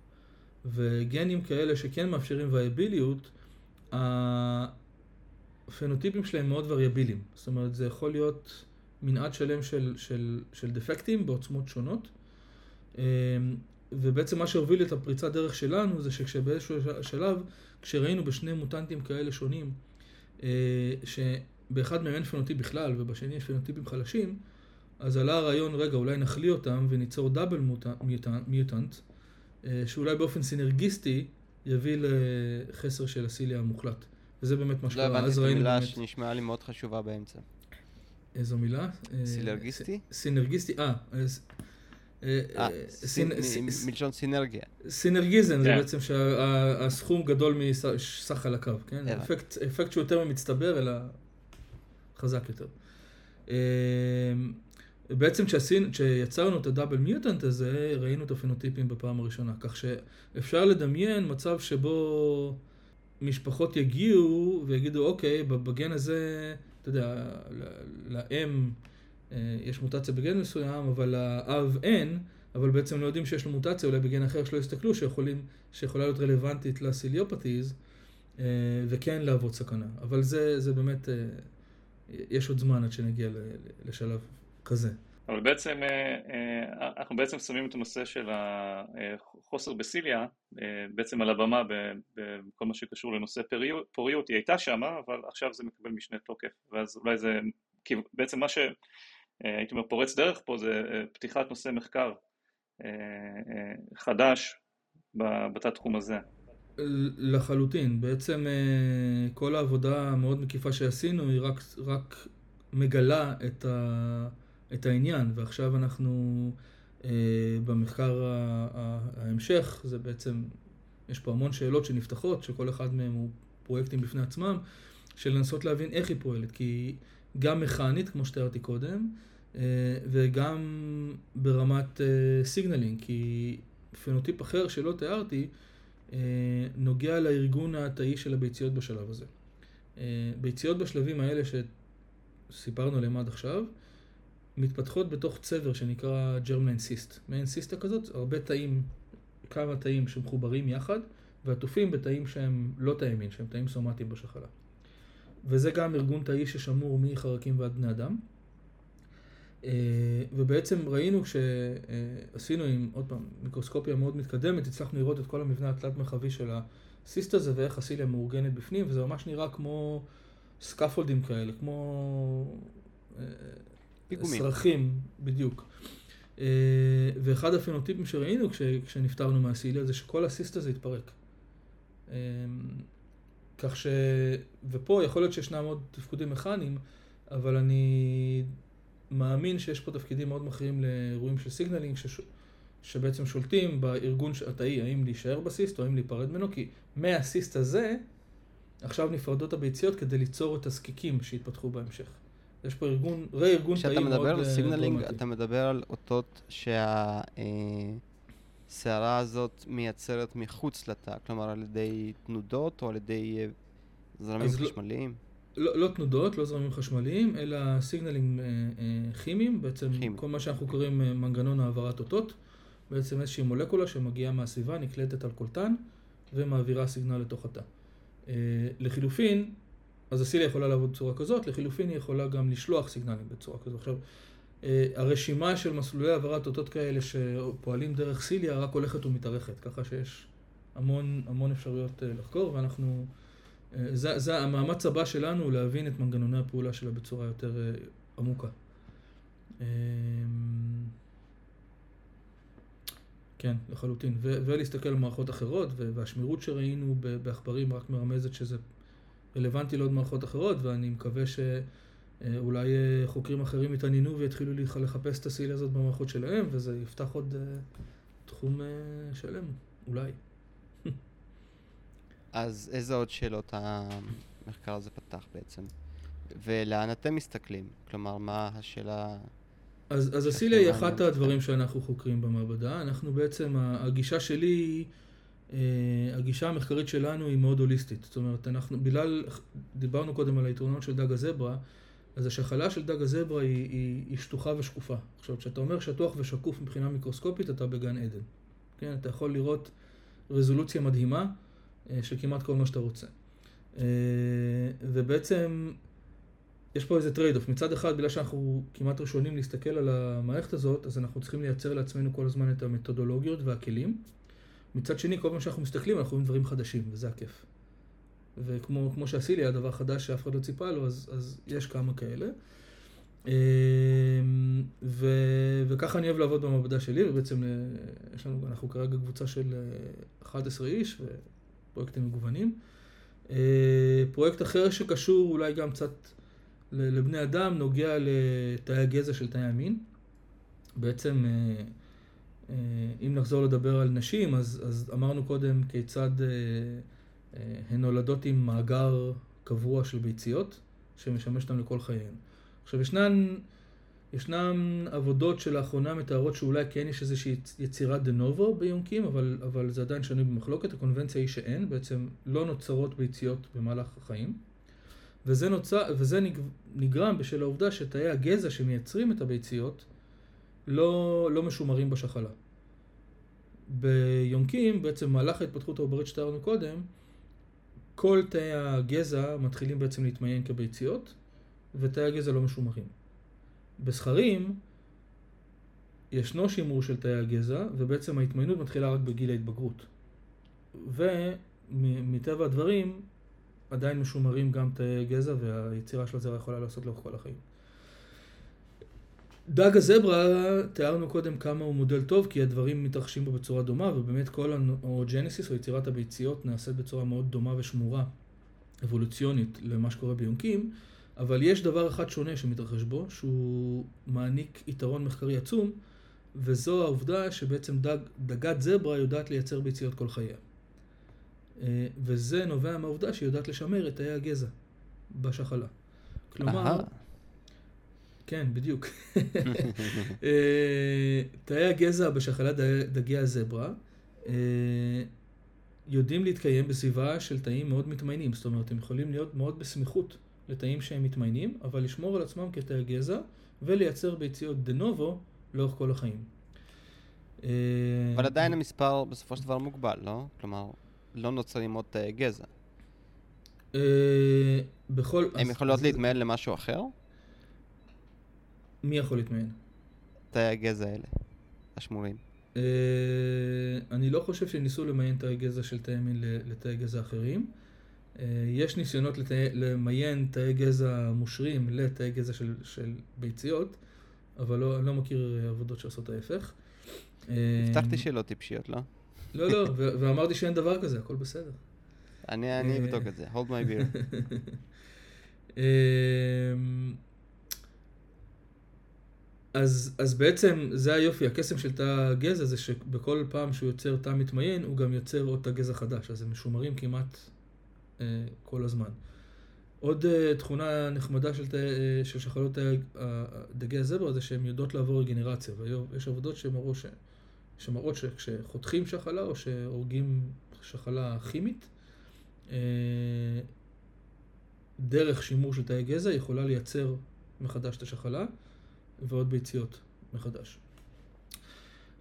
וגנים כאלה שכן מאפשרים וייביליות, הפנוטיפים שלהם מאוד וריאביליים. זאת אומרת, זה יכול להיות מנעד שלם של, של, של דפקטים בעוצמות שונות. אמ, ובעצם מה שהוביל את הפריצת דרך שלנו זה שכשבאיזשהו שלב, כשראינו בשני מוטנטים כאלה שונים, אה, שבאחד מהם אין פנוטיפ בכלל ובשני יש פנוטיפים חלשים, אז עלה הרעיון, רגע, אולי נחליא אותם וניצור דאבל מיוטנט, שאולי באופן סינרגיסטי יביא לחסר של הסיליה המוחלט. וזה באמת מה שקרה. לא הבנתי את המילה באמת... שנשמעה לי מאוד חשובה באמצע. איזו מילה? אה, סינרגיסטי? סינרגיסטי, אה. אה, מלשון סינרגיה. סינרגיזם זה כן. בעצם שהסכום גדול מסך חלקיו, כן? אפקט שהוא יותר ממצטבר, אלא חזק יותר. בעצם כשיצרנו את הדאבל מיוטנט הזה, ראינו את הפנוטיפים בפעם הראשונה. כך שאפשר לדמיין מצב שבו משפחות יגיעו ויגידו, אוקיי, בגן הזה, אתה יודע, לאם אה, יש מוטציה בגן מסוים, אבל לאב אין, אבל בעצם לא יודעים שיש לו מוטציה, אולי בגן אחר שלא יסתכלו, שיכולים, שיכולה להיות רלוונטית לסיליופתיז, אה, וכן להוות סכנה. אבל זה, זה באמת, אה, יש עוד זמן עד שנגיע לשלב כזה. אבל בעצם, אה, אה, אנחנו בעצם שמים את הנושא של החוסר בסיליה בעצם על הבמה בכל מה שקשור לנושא פוריות, היא הייתה שמה, אבל עכשיו זה מקבל משנה תוקף, ואז אולי זה, כי בעצם מה שהייתי אומר פורץ דרך פה זה אה, פתיחת נושא מחקר חדש בתת תחום הזה. לחלוטין, בעצם כל העבודה המאוד מקיפה שעשינו היא רק, רק מגלה את ה... את העניין, ועכשיו אנחנו אה, במחקר ההמשך, זה בעצם, יש פה המון שאלות שנפתחות, שכל אחד מהם הוא פרויקטים בפני עצמם, של לנסות להבין איך היא פועלת, כי גם מכנית, כמו שתיארתי קודם, וגם ברמת signaling, כי פנוטיפ אחר שלא תיארתי, נוגע לארגון התאי של הביציות בשלב הזה. ביציות בשלבים האלה שסיפרנו עליהם עד עכשיו, מתפתחות בתוך צבר שנקרא germline cyst. מעין סיסטה כזאת, הרבה תאים, כמה תאים שמחוברים יחד, ועטופים בתאים שהם לא תאי מין, שהם תאים סומטיים בשחלה. וזה גם ארגון תאי ששמור מחרקים ועד בני אדם. אה, ובעצם ראינו כשעשינו עם, עוד פעם, מיקרוסקופיה מאוד מתקדמת, הצלחנו לראות את כל המבנה התלת מרחבי של הסיסט הזה ואיך הסיליה מאורגנת בפנים, וזה ממש נראה כמו סקפולדים כאלה, כמו אה, פיגומים. סרחים, בדיוק. אה, ואחד הפנוטיפים שראינו כש, כשנפטרנו מה cilia זה שכל ה cyst הזה התפרק. כך ש... ופה יכול להיות שישנם עוד תפקודים מכניים, אבל אני מאמין שיש פה תפקידים מאוד מכריעים לאירועים של signaling, שש... שבעצם שולטים בארגון התאי, האם להישאר ב cyst או האם להיפרד ממנו, כי מה cyst הזה עכשיו נפרדות הביציות כדי ליצור את הזקיקים שיתפתחו בהמשך. יש פה ארגון, רה-ארגון תאי מאוד כשאתה מדבר על אה, signaling, דרמטי. אתה מדבר על אותות שהשערה הזאת מייצרת מחוץ לתא, כלומר על ידי תנודות או על ידי אה, זרמים לא- חשמליים. לא, לא תנודות, לא זרמים חשמליים, אלא סיגנלים אה, אה, כימיים, בעצם כימיים. כל מה שאנחנו קוראים אה, מנגנון העברת אותות, בעצם איזושהי מולקולה שמגיעה מהסביבה, נקלטת על קולטן ומעבירה סיגנל לתוך התא. אה, לחילופין, אז הסיליה יכולה לעבוד בצורה כזאת, לחילופין היא יכולה גם לשלוח סיגנלים בצורה כזאת. עכשיו, אה, הרשימה של מסלולי העברת אותות כאלה שפועלים דרך סיליה רק הולכת ומתארכת, ככה שיש המון, המון אפשרויות אה, לחקור, ואנחנו... אה, זה, זה המאמץ הבא שלנו להבין את מנגנוני הפעולה שלה בצורה יותר עמוקה. כן, לחלוטין. ו- ולהסתכל על מערכות אחרות, והשמירות שראינו בעכברים רק מרמזת שזה רלוונטי לעוד מערכות אחרות, ואני מקווה שאולי חוקרים אחרים יתעניינו ויתחילו לח- לחפש את הסיל הזאת במערכות שלהם, וזה יפתח עוד אה, תחום אה, שלם, אולי. אז איזה עוד שאלות המחקר הזה פתח בעצם? ולאן אתם מסתכלים? כלומר, מה השאלה... אז, אז הסיליה היא אחת. הדברים שאנחנו חוקרים במעבדה. אנחנו בעצם, הגישה שלי, אה, הגישה המחקרית שלנו היא מאוד הוליסטית. זאת אומרת, אנחנו, בגלל, דיברנו קודם על היתרונות של דג הזברה, אז השחלה של דג הזברה היא, היא, היא שטוחה ושקופה. עכשיו, כשאתה אומר שטוח ושקוף מבחינה מיקרוסקופית, אתה בגן עדן. כן, אתה יכול לראות רזולוציה מדהימה אה, של כמעט כל מה שאתה רוצה. אה, ובעצם, יש פה איזה trade off. מצד אחד, בגלל שאנחנו כמעט ראשונים להסתכל על המערכת הזאת, אז אנחנו צריכים לייצר לעצמנו כל הזמן את המתודולוגיות והכלים. מצד שני, כל פעם שאנחנו מסתכלים, אנחנו רואים דברים חדשים, וזה הכיף. וכמו כמו ה cilia, הדבר חדש שאף אחד לא ציפה לו, אז, אז יש כמה כאלה. אמ, ו, וככה אני אוהב לעבוד במעבדה שלי, ובעצם אה, יש לנו, אנחנו כרגע קבוצה של אה, 11 איש, ופרויקטים מגוונים. אה, פרויקט אחר שקשור אולי גם קצת לבני אדם, נוגע לתאי הגזע של תאי המין. בעצם, אה, אה, אם נחזור לדבר על נשים, אז, אז אמרנו קודם כיצד אה, אה, הן נולדות עם מאגר קבוע של ביציות, שמשמש אותן לכל חייהן. עכשיו, ישנן, ישנן עבודות שלאחרונה מתארות שאולי כן יש איזושהי יצירת דה נובו ביונקים, אבל, אבל זה עדיין שנוי במחלוקת. הקונבנציה היא שאין, בעצם לא נוצרות ביציות במהלך החיים. וזה, נוצר, וזה נג- נגרם בשל העובדה שתאי הגזע שמייצרים את הביציות לא, לא משומרים בשחלה. ביונקים, בעצם מהלך ההתפתחות העוברית שתיארנו קודם, כל תאי הגזע מתחילים בעצם להתמיין כביציות, ותאי הגזע לא משומרים. בזכרים ישנו שימור של תאי הגזע, ובעצם ההתמיינות מתחילה רק בגיל ההתבגרות. ומטבע הדברים, עדיין משומרים גם תאי גזע, והיצירה של הזרע יכולה לעשות לאורך כל החיים. דג הזברה, תיארנו קודם כמה הוא מודל טוב, כי הדברים מתרחשים בו בצורה דומה, ובאמת כל האוג'נסיס, או יצירת הביציות, נעשית בצורה מאוד דומה ושמורה, אבולוציונית, למה שקורה ביונקים, אבל יש דבר אחד שונה שמתרחש בו, שהוא מעניק יתרון מחקרי עצום, וזו העובדה שבעצם דג, דגת זברה יודעת לייצר ביציות כל חייה. אה, וזה נובע מהעובדה שהיא יודעת לשמר את תאי הגזע בשחלה. כלומר. כן, בדיוק. אה, תאי הגזע בשחלת דגי הזברה אה, יודעים להתקיים בסביבה של תאים מאוד מתמיינים. זאת אומרת, הם יכולים להיות מאוד בסמיכות לתאים שהם מתמיינים, אבל לשמור על עצמם כתאי גזע ולייצר ביציות דה נובו לאורך כל החיים. אה, אבל עדיין המספר בסופו של דבר מוגבל, לא? כלומר, לא נוצרים עוד תאי גזע. בכל... הם יכולות להתמיין למשהו אחר? מי יכול להתמיין? תאי הגזע האלה, השמורים. אה, אני לא חושב שניסו למיין תאי גזע של תאי מין לתאי גזע אחרים. אה, יש ניסיונות למיין תאי גזע מושרים לתאי גזע של, של ביציות, אבל לא, אני לא מכיר עבודות שעושות ההפך. אה, הבטחתי שלא טיפשיות, לא? לא, לא, ואמרתי שאין דבר כזה, הכל בסדר. אני אבדוק את זה, hold my beer. אז, אז בעצם זה היופי, הקסם של תא הגזע זה שבכל פעם שהוא יוצר תא מתמיין, הוא גם יוצר עוד תא גזע חדש, אז הם משומרים כמעט אה, כל הזמן. עוד אה, תכונה נחמדה של, תא, אה, של שחלות אה, דגי הזברה זה שהן יודעות לעבור רגנרציה, ויש עבודות שמראות שכשחותכים שחלה או שהורגים שחלה כימית, אה, דרך שימור של תאי גזע יכולה לייצר מחדש את השחלה. ועוד ביציות מחדש.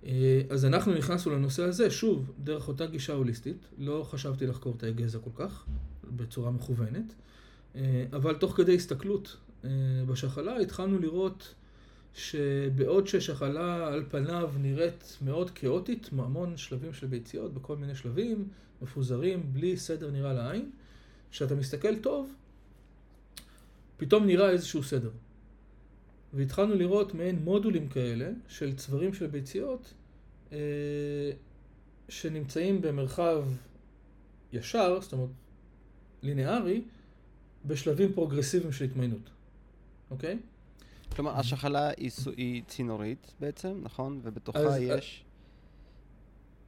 אה, אז אנחנו נכנסנו לנושא הזה, שוב, דרך אותה גישה הוליסטית, לא חשבתי לחקור תאי גזע כל כך, בצורה מכוונת, אה, אבל תוך כדי הסתכלות אה, בשחלה התחלנו לראות שבעוד ששחלה על פניו נראית מאוד כאוטית, המון שלבים של ביציות בכל מיני שלבים, מפוזרים, בלי סדר נראה לעין, כשאתה מסתכל טוב, פתאום נראה איזשהו סדר. והתחלנו לראות מעין מודולים כאלה של צברים של ביציות אה, שנמצאים במרחב ישר, זאת אומרת לינארי, בשלבים פרוגרסיביים של התמיינות, אוקיי? כלומר, השחלה היא, היא צינורית בעצם, נכון? ובתוכה אז, יש...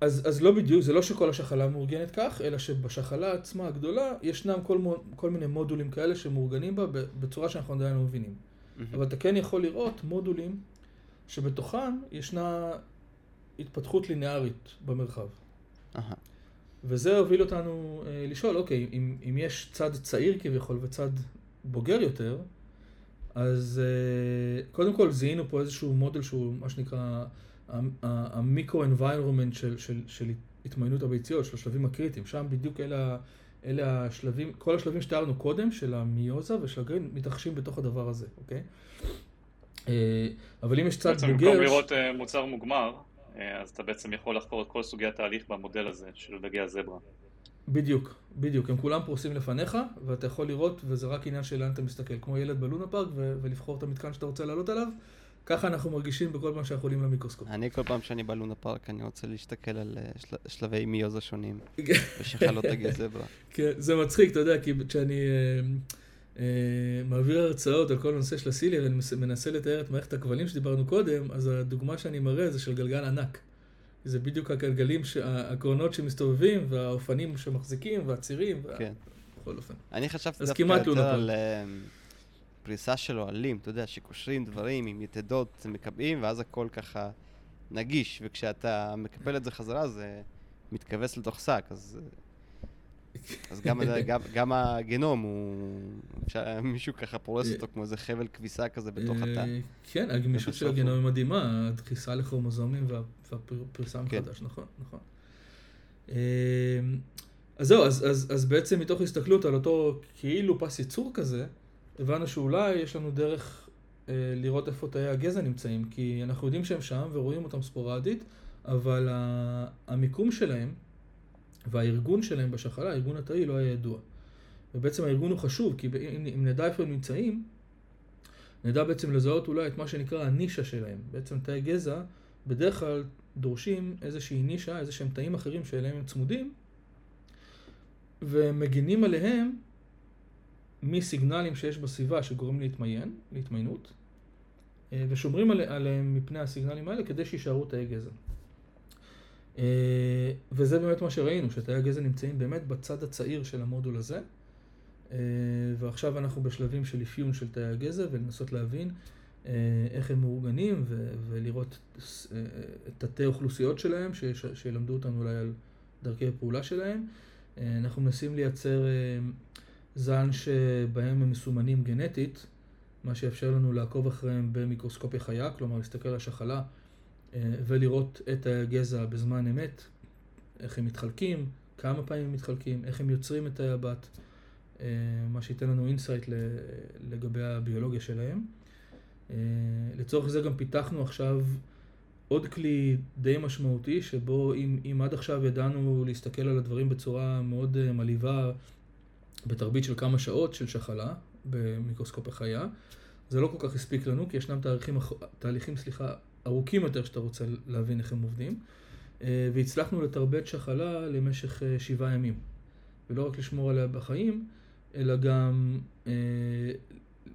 אז, אז לא בדיוק, זה לא שכל השחלה מאורגנת כך, אלא שבשחלה עצמה הגדולה ישנם כל, כל מיני מודולים כאלה שמאורגנים בה בצורה שאנחנו עדיין לא מבינים. Mm-hmm. אבל אתה כן יכול לראות מודולים שבתוכם ישנה התפתחות לינארית במרחב. אה-הא. וזה הוביל אותנו אה, לשאול, אוקיי, אם, אם יש צד צעיר כביכול וצד בוגר יותר, אז אה, קודם כל זיהינו פה איזשהו מודל שהוא מה שנקרא ה micro-environment של, של, של התמיינות הביציות, של השלבים הקריטיים. שם בדיוק אלה אלה השלבים, כל השלבים שתיארנו קודם, של המיוזה ושל הגרעין, מתרחשים בתוך הדבר הזה, אוקיי? אה, אבל אם יש צד בוגר... בעצם במקום לראות אה, מוצר מוגמר, אה, אז אתה בעצם יכול לחקור את כל סוגי התהליך במודל הזה של דגי הזברה. בדיוק, בדיוק, הם כולם פרוסים לפניך, ואתה יכול לראות, וזה רק עניין של לאן אתה מסתכל, כמו ילד בלונה פארק, ולבחור את המתקן שאתה רוצה לעלות עליו, ככה אנחנו מרגישים בכל פעם שאנחנו עולים למיקרוסקופ. אני כל פעם שאני בלונה פארק, אני רוצה להסתכל על אה, של... שלבי מיוזה שונים, ושחלות הגזברה. כן, זה מצחיק, אתה יודע, כי כשאני אה, אה, מעביר הרצאות על כל הנושא של הסילי, ואני מנסה לתאר את מערכת הכבלים שדיברנו קודם, אז הדוגמה שאני מראה זה של גלגל ענק. זה בדיוק הגלגלים, הקרונות שמסתובבים, והאופנים שמחזיקים, והצירים, כן. בכל אופן. אני חשבתי דווקא יותר על... פריסה של אוהלים, אתה יודע, שקושרים דברים עם יתדות מקבעים, ואז הכל ככה נגיש, וכשאתה מקפל את זה חזרה זה מתכווץ לתוך שק, אז... אז גם, גם, גם הגנום הוא... אפשר, מישהו ככה פורס אותו כמו איזה חבל כביסה כזה בתוך התא. אה, כן, הגמישות של הגנום היא מדהימה, הדחיסה לכרומוזומים והפריסה כן. מחדש, נכון, נכון. אה, אז זהו, אז, אז, אז בעצם מתוך הסתכלות על אותו כאילו פס ייצור כזה, הבנו שאולי יש לנו דרך אה, לראות איפה תאי הגזע נמצאים, כי אנחנו יודעים שהם שם ורואים אותם ספורדית, אבל המיקום שלהם והארגון שלהם בשחלה, הארגון התאי, לא היה ידוע. ובעצם הארגון הוא חשוב, כי אם, אם נדע איפה הם נמצאים, נדע בעצם לזהות אולי את מה שנקרא הנישה שלהם. בעצם תאי גזע בדרך כלל דורשים איזושהי נישה, איזה שהם תאים אחרים שאליהם הם צמודים, ומגינים עליהם מסיגנלים שיש בסביבה שגורמים להתמיין, להתמיינות, אה, ושומרים עליהם מפני הסיגנלים האלה כדי שיישארו תאי גזע. אה, וזה באמת מה שראינו, שתאי הגזע נמצאים באמת בצד הצעיר של המודול הזה, אה, ועכשיו אנחנו בשלבים של אפיון של תאי הגזע ולנסות להבין איך הם מאורגנים ולראות תתי אוכלוסיות שלהם, שילמדו אותנו אולי על דרכי הפעולה שלהם. אנחנו מנסים לייצר זן שבהם הם מסומנים גנטית, מה שיאפשר לנו לעקוב אחריהם במיקרוסקופיה חיה, כלומר להסתכל על השחלה ולראות את הגזע בזמן אמת, איך הם מתחלקים, כמה פעמים הם מתחלקים, איך הם יוצרים את הבת, מה שייתן לנו insight לגבי הביולוגיה שלהם. לצורך זה גם פיתחנו עכשיו עוד כלי די משמעותי, שבו אם, אם עד עכשיו ידענו להסתכל על הדברים בצורה מאוד מלהיבה, בתרבית של כמה שעות של שחלה, במיקרוסקופיה חיה, זה לא כל כך הספיק לנו, כי ישנם תהליכים, תהליכים סליחה, ארוכים יותר שאתה רוצה להבין איך הם עובדים, והצלחנו לתרבט שחלה למשך שבעה ימים. ולא רק לשמור עליה בחיים, אלא גם אה,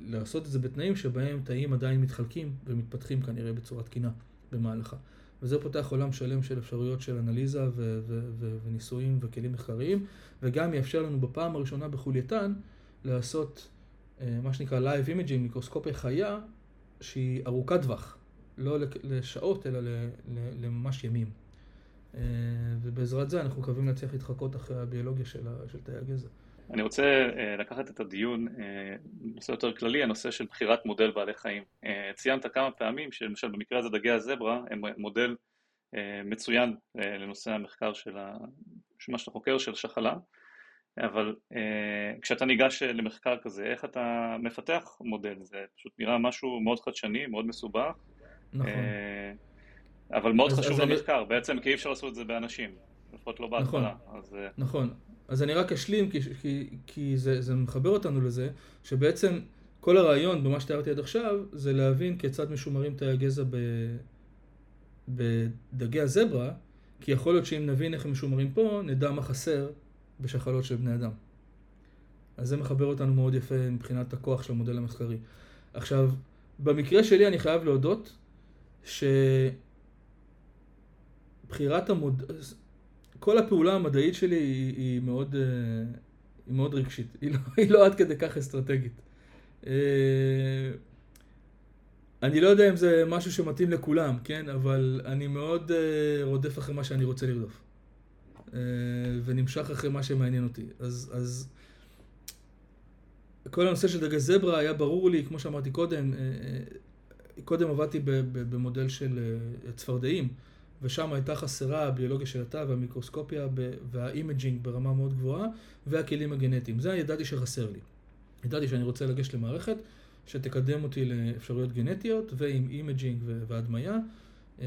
לעשות את זה בתנאים שבהם תאים עדיין מתחלקים ומתפתחים כנראה בצורה תקינה במהלכה. וזה פותח עולם שלם של אפשרויות של אנליזה ו- ו- ו- וניסויים וכלים מחקריים, וגם יאפשר לנו בפעם הראשונה בחולייתן לעשות אה, מה שנקרא Live Imaging, מיקרוסקופיה חיה, שהיא ארוכת טווח, לא לשעות אלא לממש ימים. אה, ובעזרת זה אנחנו מקווים להצליח להתחקות אחרי הביולוגיה של, של תאי הגזע. אני רוצה uh, לקחת את הדיון, uh, נושא יותר כללי, הנושא של בחירת מודל בעלי חיים. Uh, ציינת כמה פעמים שלמשל במקרה הזה דגי הזברה הם מודל מצוין לנושא המחקר של, מה שאתה חוקר, של שחלה, אבל כשאתה ניגש למחקר כזה, איך אתה מפתח מודל? זה פשוט נראה משהו מאוד חדשני, מאוד מסובך. נכון. אבל מאוד אז, חשוב אז למחקר, אני... בעצם כי אי אפשר לעשות את זה באנשים, לפחות לא בהתחלה. נכון, אז, נכון. אז אני רק אשלים, כי, כי, כי זה, זה מחבר אותנו לזה, שבעצם כל הרעיון במה שתיארתי עד עכשיו, זה להבין כיצד משומרים תאי הגזע ב, בדגי הזברה, כי יכול להיות שאם נבין איך הם משומרים פה, נדע מה חסר בשחלות של בני אדם. אז זה מחבר אותנו מאוד יפה מבחינת הכוח של המודל המחקרי. עכשיו, במקרה שלי אני חייב להודות שבחירת המודל... כל הפעולה המדעית שלי היא, היא, מאוד, אה, היא מאוד רגשית, היא לא, היא לא עד כדי כך אסטרטגית. אה, אני לא יודע אם זה משהו שמתאים לכולם, כן? אבל אני מאוד אה, רודף אחרי מה שאני רוצה לרדוף. ונמשך אחרי מה שמעניין אותי. אז, אז כל הנושא של דגי זברה היה ברור לי, כמו שאמרתי קודם, קודם עבדתי במודל של צפרדעים. ושם הייתה חסרה הביולוגיה של התא והמיקרוסקופיה וה imaging ברמה מאוד גבוהה והכלים הגנטיים. זה ידעתי שחסר לי. ידעתי שאני רוצה לגשת למערכת שתקדם אותי לאפשרויות גנטיות ועם imaging והדמיה, אה,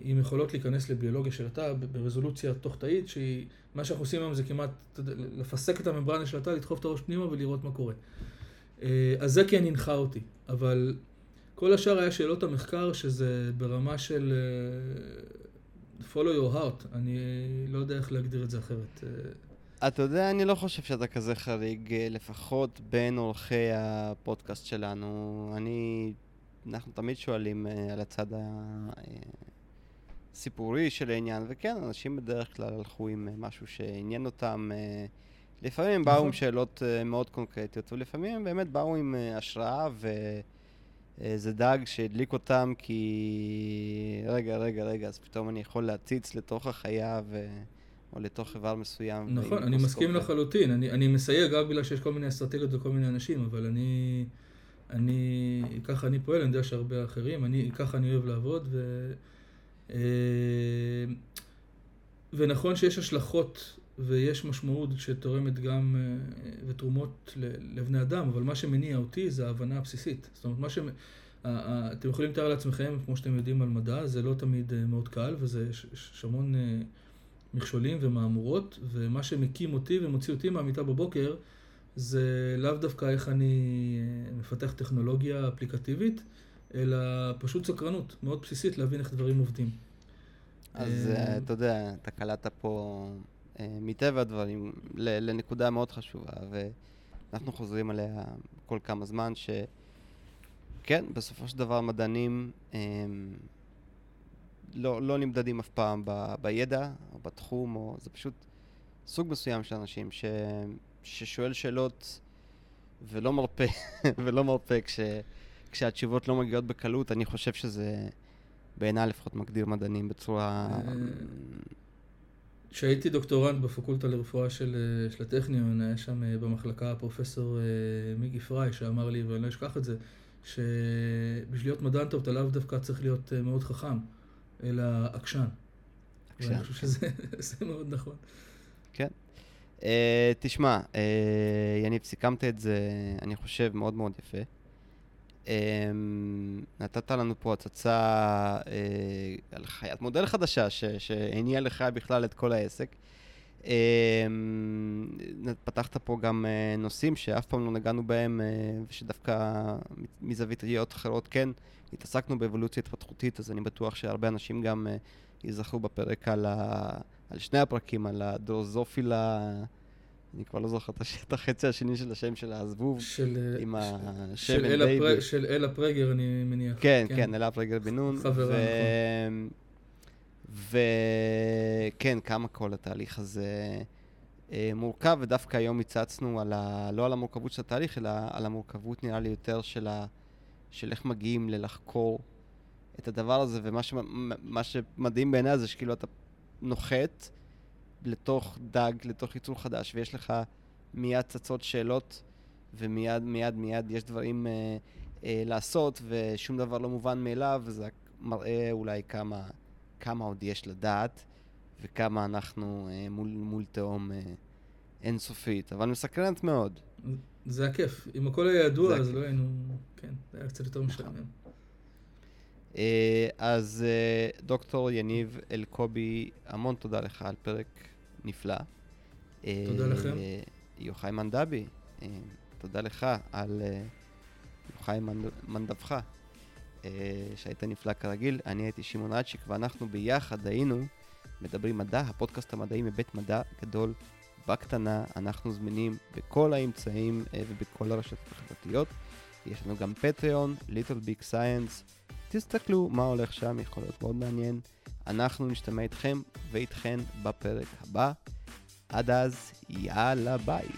עם יכולות להיכנס לביולוגיה של התא ברזולוציה תוך תאית, שהיא, מה שאנחנו עושים היום זה כמעט לפסק את הממברנה של התא, לדחוף את הראש פנימה ולראות מה קורה. אה, אז זה כן הנחה אותי, אבל כל השאר היה שאלות המחקר, שזה ברמה של אה, follow your heart, אני לא יודע איך להגדיר את זה אחרת. אתה יודע, אני לא חושב שאתה כזה חריג, לפחות בין עורכי הפודקאסט שלנו. אני, אנחנו תמיד שואלים uh, על הצד הסיפורי אה, של העניין, וכן, אנשים בדרך כלל הלכו עם משהו שעניין אותם. לפעמים הם באו עם נכון. שאלות מאוד קונקרטיות, ולפעמים הם באמת באו עם השראה ו... זה דג שהדליק אותם כי רגע, רגע, רגע, אז פתאום אני יכול להציץ לתוך החיה ו... או לתוך איבר מסוים. נכון, אני מסכים לחלוטין. אני, אני מסייג רק בגלל שיש כל מיני אסטרטגיות וכל מיני אנשים, אבל אני, אני, ככה אני פועל, אני יודע שהרבה אחרים, אני, ככה אני אוהב לעבוד, ו... אה, ונכון שיש השלכות ויש משמעות שתורמת גם אה, ותרומות לבני אדם, אבל מה שמניע אותי זה ההבנה הבסיסית. זאת אומרת, מה ש... אתם יכולים לתאר לעצמכם, כמו שאתם יודעים על מדע, זה לא תמיד אה, מאוד קל, וזה יש המון אה, מכשולים ומהמורות, ומה שמקים אותי ומוציא אותי מהמיטה בבוקר, זה לאו דווקא איך אני מפתח טכנולוגיה אפליקטיבית, אלא פשוט סקרנות מאוד בסיסית להבין איך דברים עובדים. אז אתה יודע, אתה קלטת פה מטבע הדברים לנקודה מאוד חשובה, ואנחנו חוזרים עליה כל כמה זמן, שכן, בסופו של דבר מדענים הם, לא, לא נמדדים אף פעם ב, בידע או בתחום, או זה פשוט סוג מסוים של אנשים ש, ששואל שאלות ולא מרפה, ולא מרפה כש, כשהתשובות לא מגיעות בקלות, אני חושב שזה, בעיניי לפחות, מגדיר מדענים בצורה... אה, כשהייתי דוקטורנט בפקולטה לרפואה של, אה, של הטכניון, היה שם אה, במחלקה פרופסור מיגי פריי, שאמר לי, ואני לא אשכח את זה, שבשביל להיות מדען טוב אתה לאו דווקא צריך להיות מאוד חכם, אלא עקשן. עקשן. ואני חושב כן. שזה מאוד נכון. כן. Uh, תשמע, uh, יניב, סיכמת את זה, אני חושב, מאוד מאוד יפה. Um, נתת לנו פה הצצה uh, על חיית מודל חדשה שהניעה לך בכלל את כל העסק. Um, פתחת פה גם uh, נושאים שאף פעם לא נגענו בהם, uh, ושדווקא מזווית ראיות אחרות כן התעסקנו באבולוציה התפתחותית, אז אני בטוח שהרבה אנשים גם ייזכרו בפרק על, ה, על שני הפרקים, על הדרוזופילה, אני כבר לא זוכר את החצי השני של השם של הזבוב, של, עם השם בייבי. הפר, של אלה פרגר, אני מניח. כן, כן, כן אלה פרגר בן נון. חברה, נכון. וכן, כמה כל התהליך הזה אה, מורכב, ודווקא היום הצצנו על ה... לא על המורכבות של התהליך, אלא על המורכבות, נראה לי, יותר של, ה... של איך מגיעים ללחקור את הדבר הזה, ומה ש... שמדהים בעיניי זה שכאילו אתה נוחת לתוך דג, לתוך יצור חדש, ויש לך מיד צצות שאלות, ומיד, מיד, מיד יש דברים אה, אה, לעשות, ושום דבר לא מובן מאליו, וזה מראה אולי כמה... כמה עוד יש לדעת וכמה אנחנו אה, מול, מול תהום אה, אינסופית, אבל מסקרנת מאוד. זה הכיף. אם הכל היה ידוע, אז לא היינו... כן, זה היה קצת יותר. משעמם. אה, אז אה, דוקטור יניב אלקובי, המון תודה לך על פרק נפלא. תודה אה, לכם. יוחאי מנדבי, תודה לך על יוחאי מנדבך. שהיית נפלא כרגיל. אני הייתי שמעון אצ'יק, ואנחנו ביחד היינו מדברים מדע, הפודקאסט המדעי מבית מדע גדול בקטנה. אנחנו זמינים בכל האמצעים ובכל הרשתות החברתיות. יש לנו גם פטריון, ליטל ביג סייאנס. תסתכלו מה הולך שם, יכול להיות מאוד מעניין. אנחנו נשתמע איתכם ואיתכן בפרק הבא. עד אז, יאללה ביי.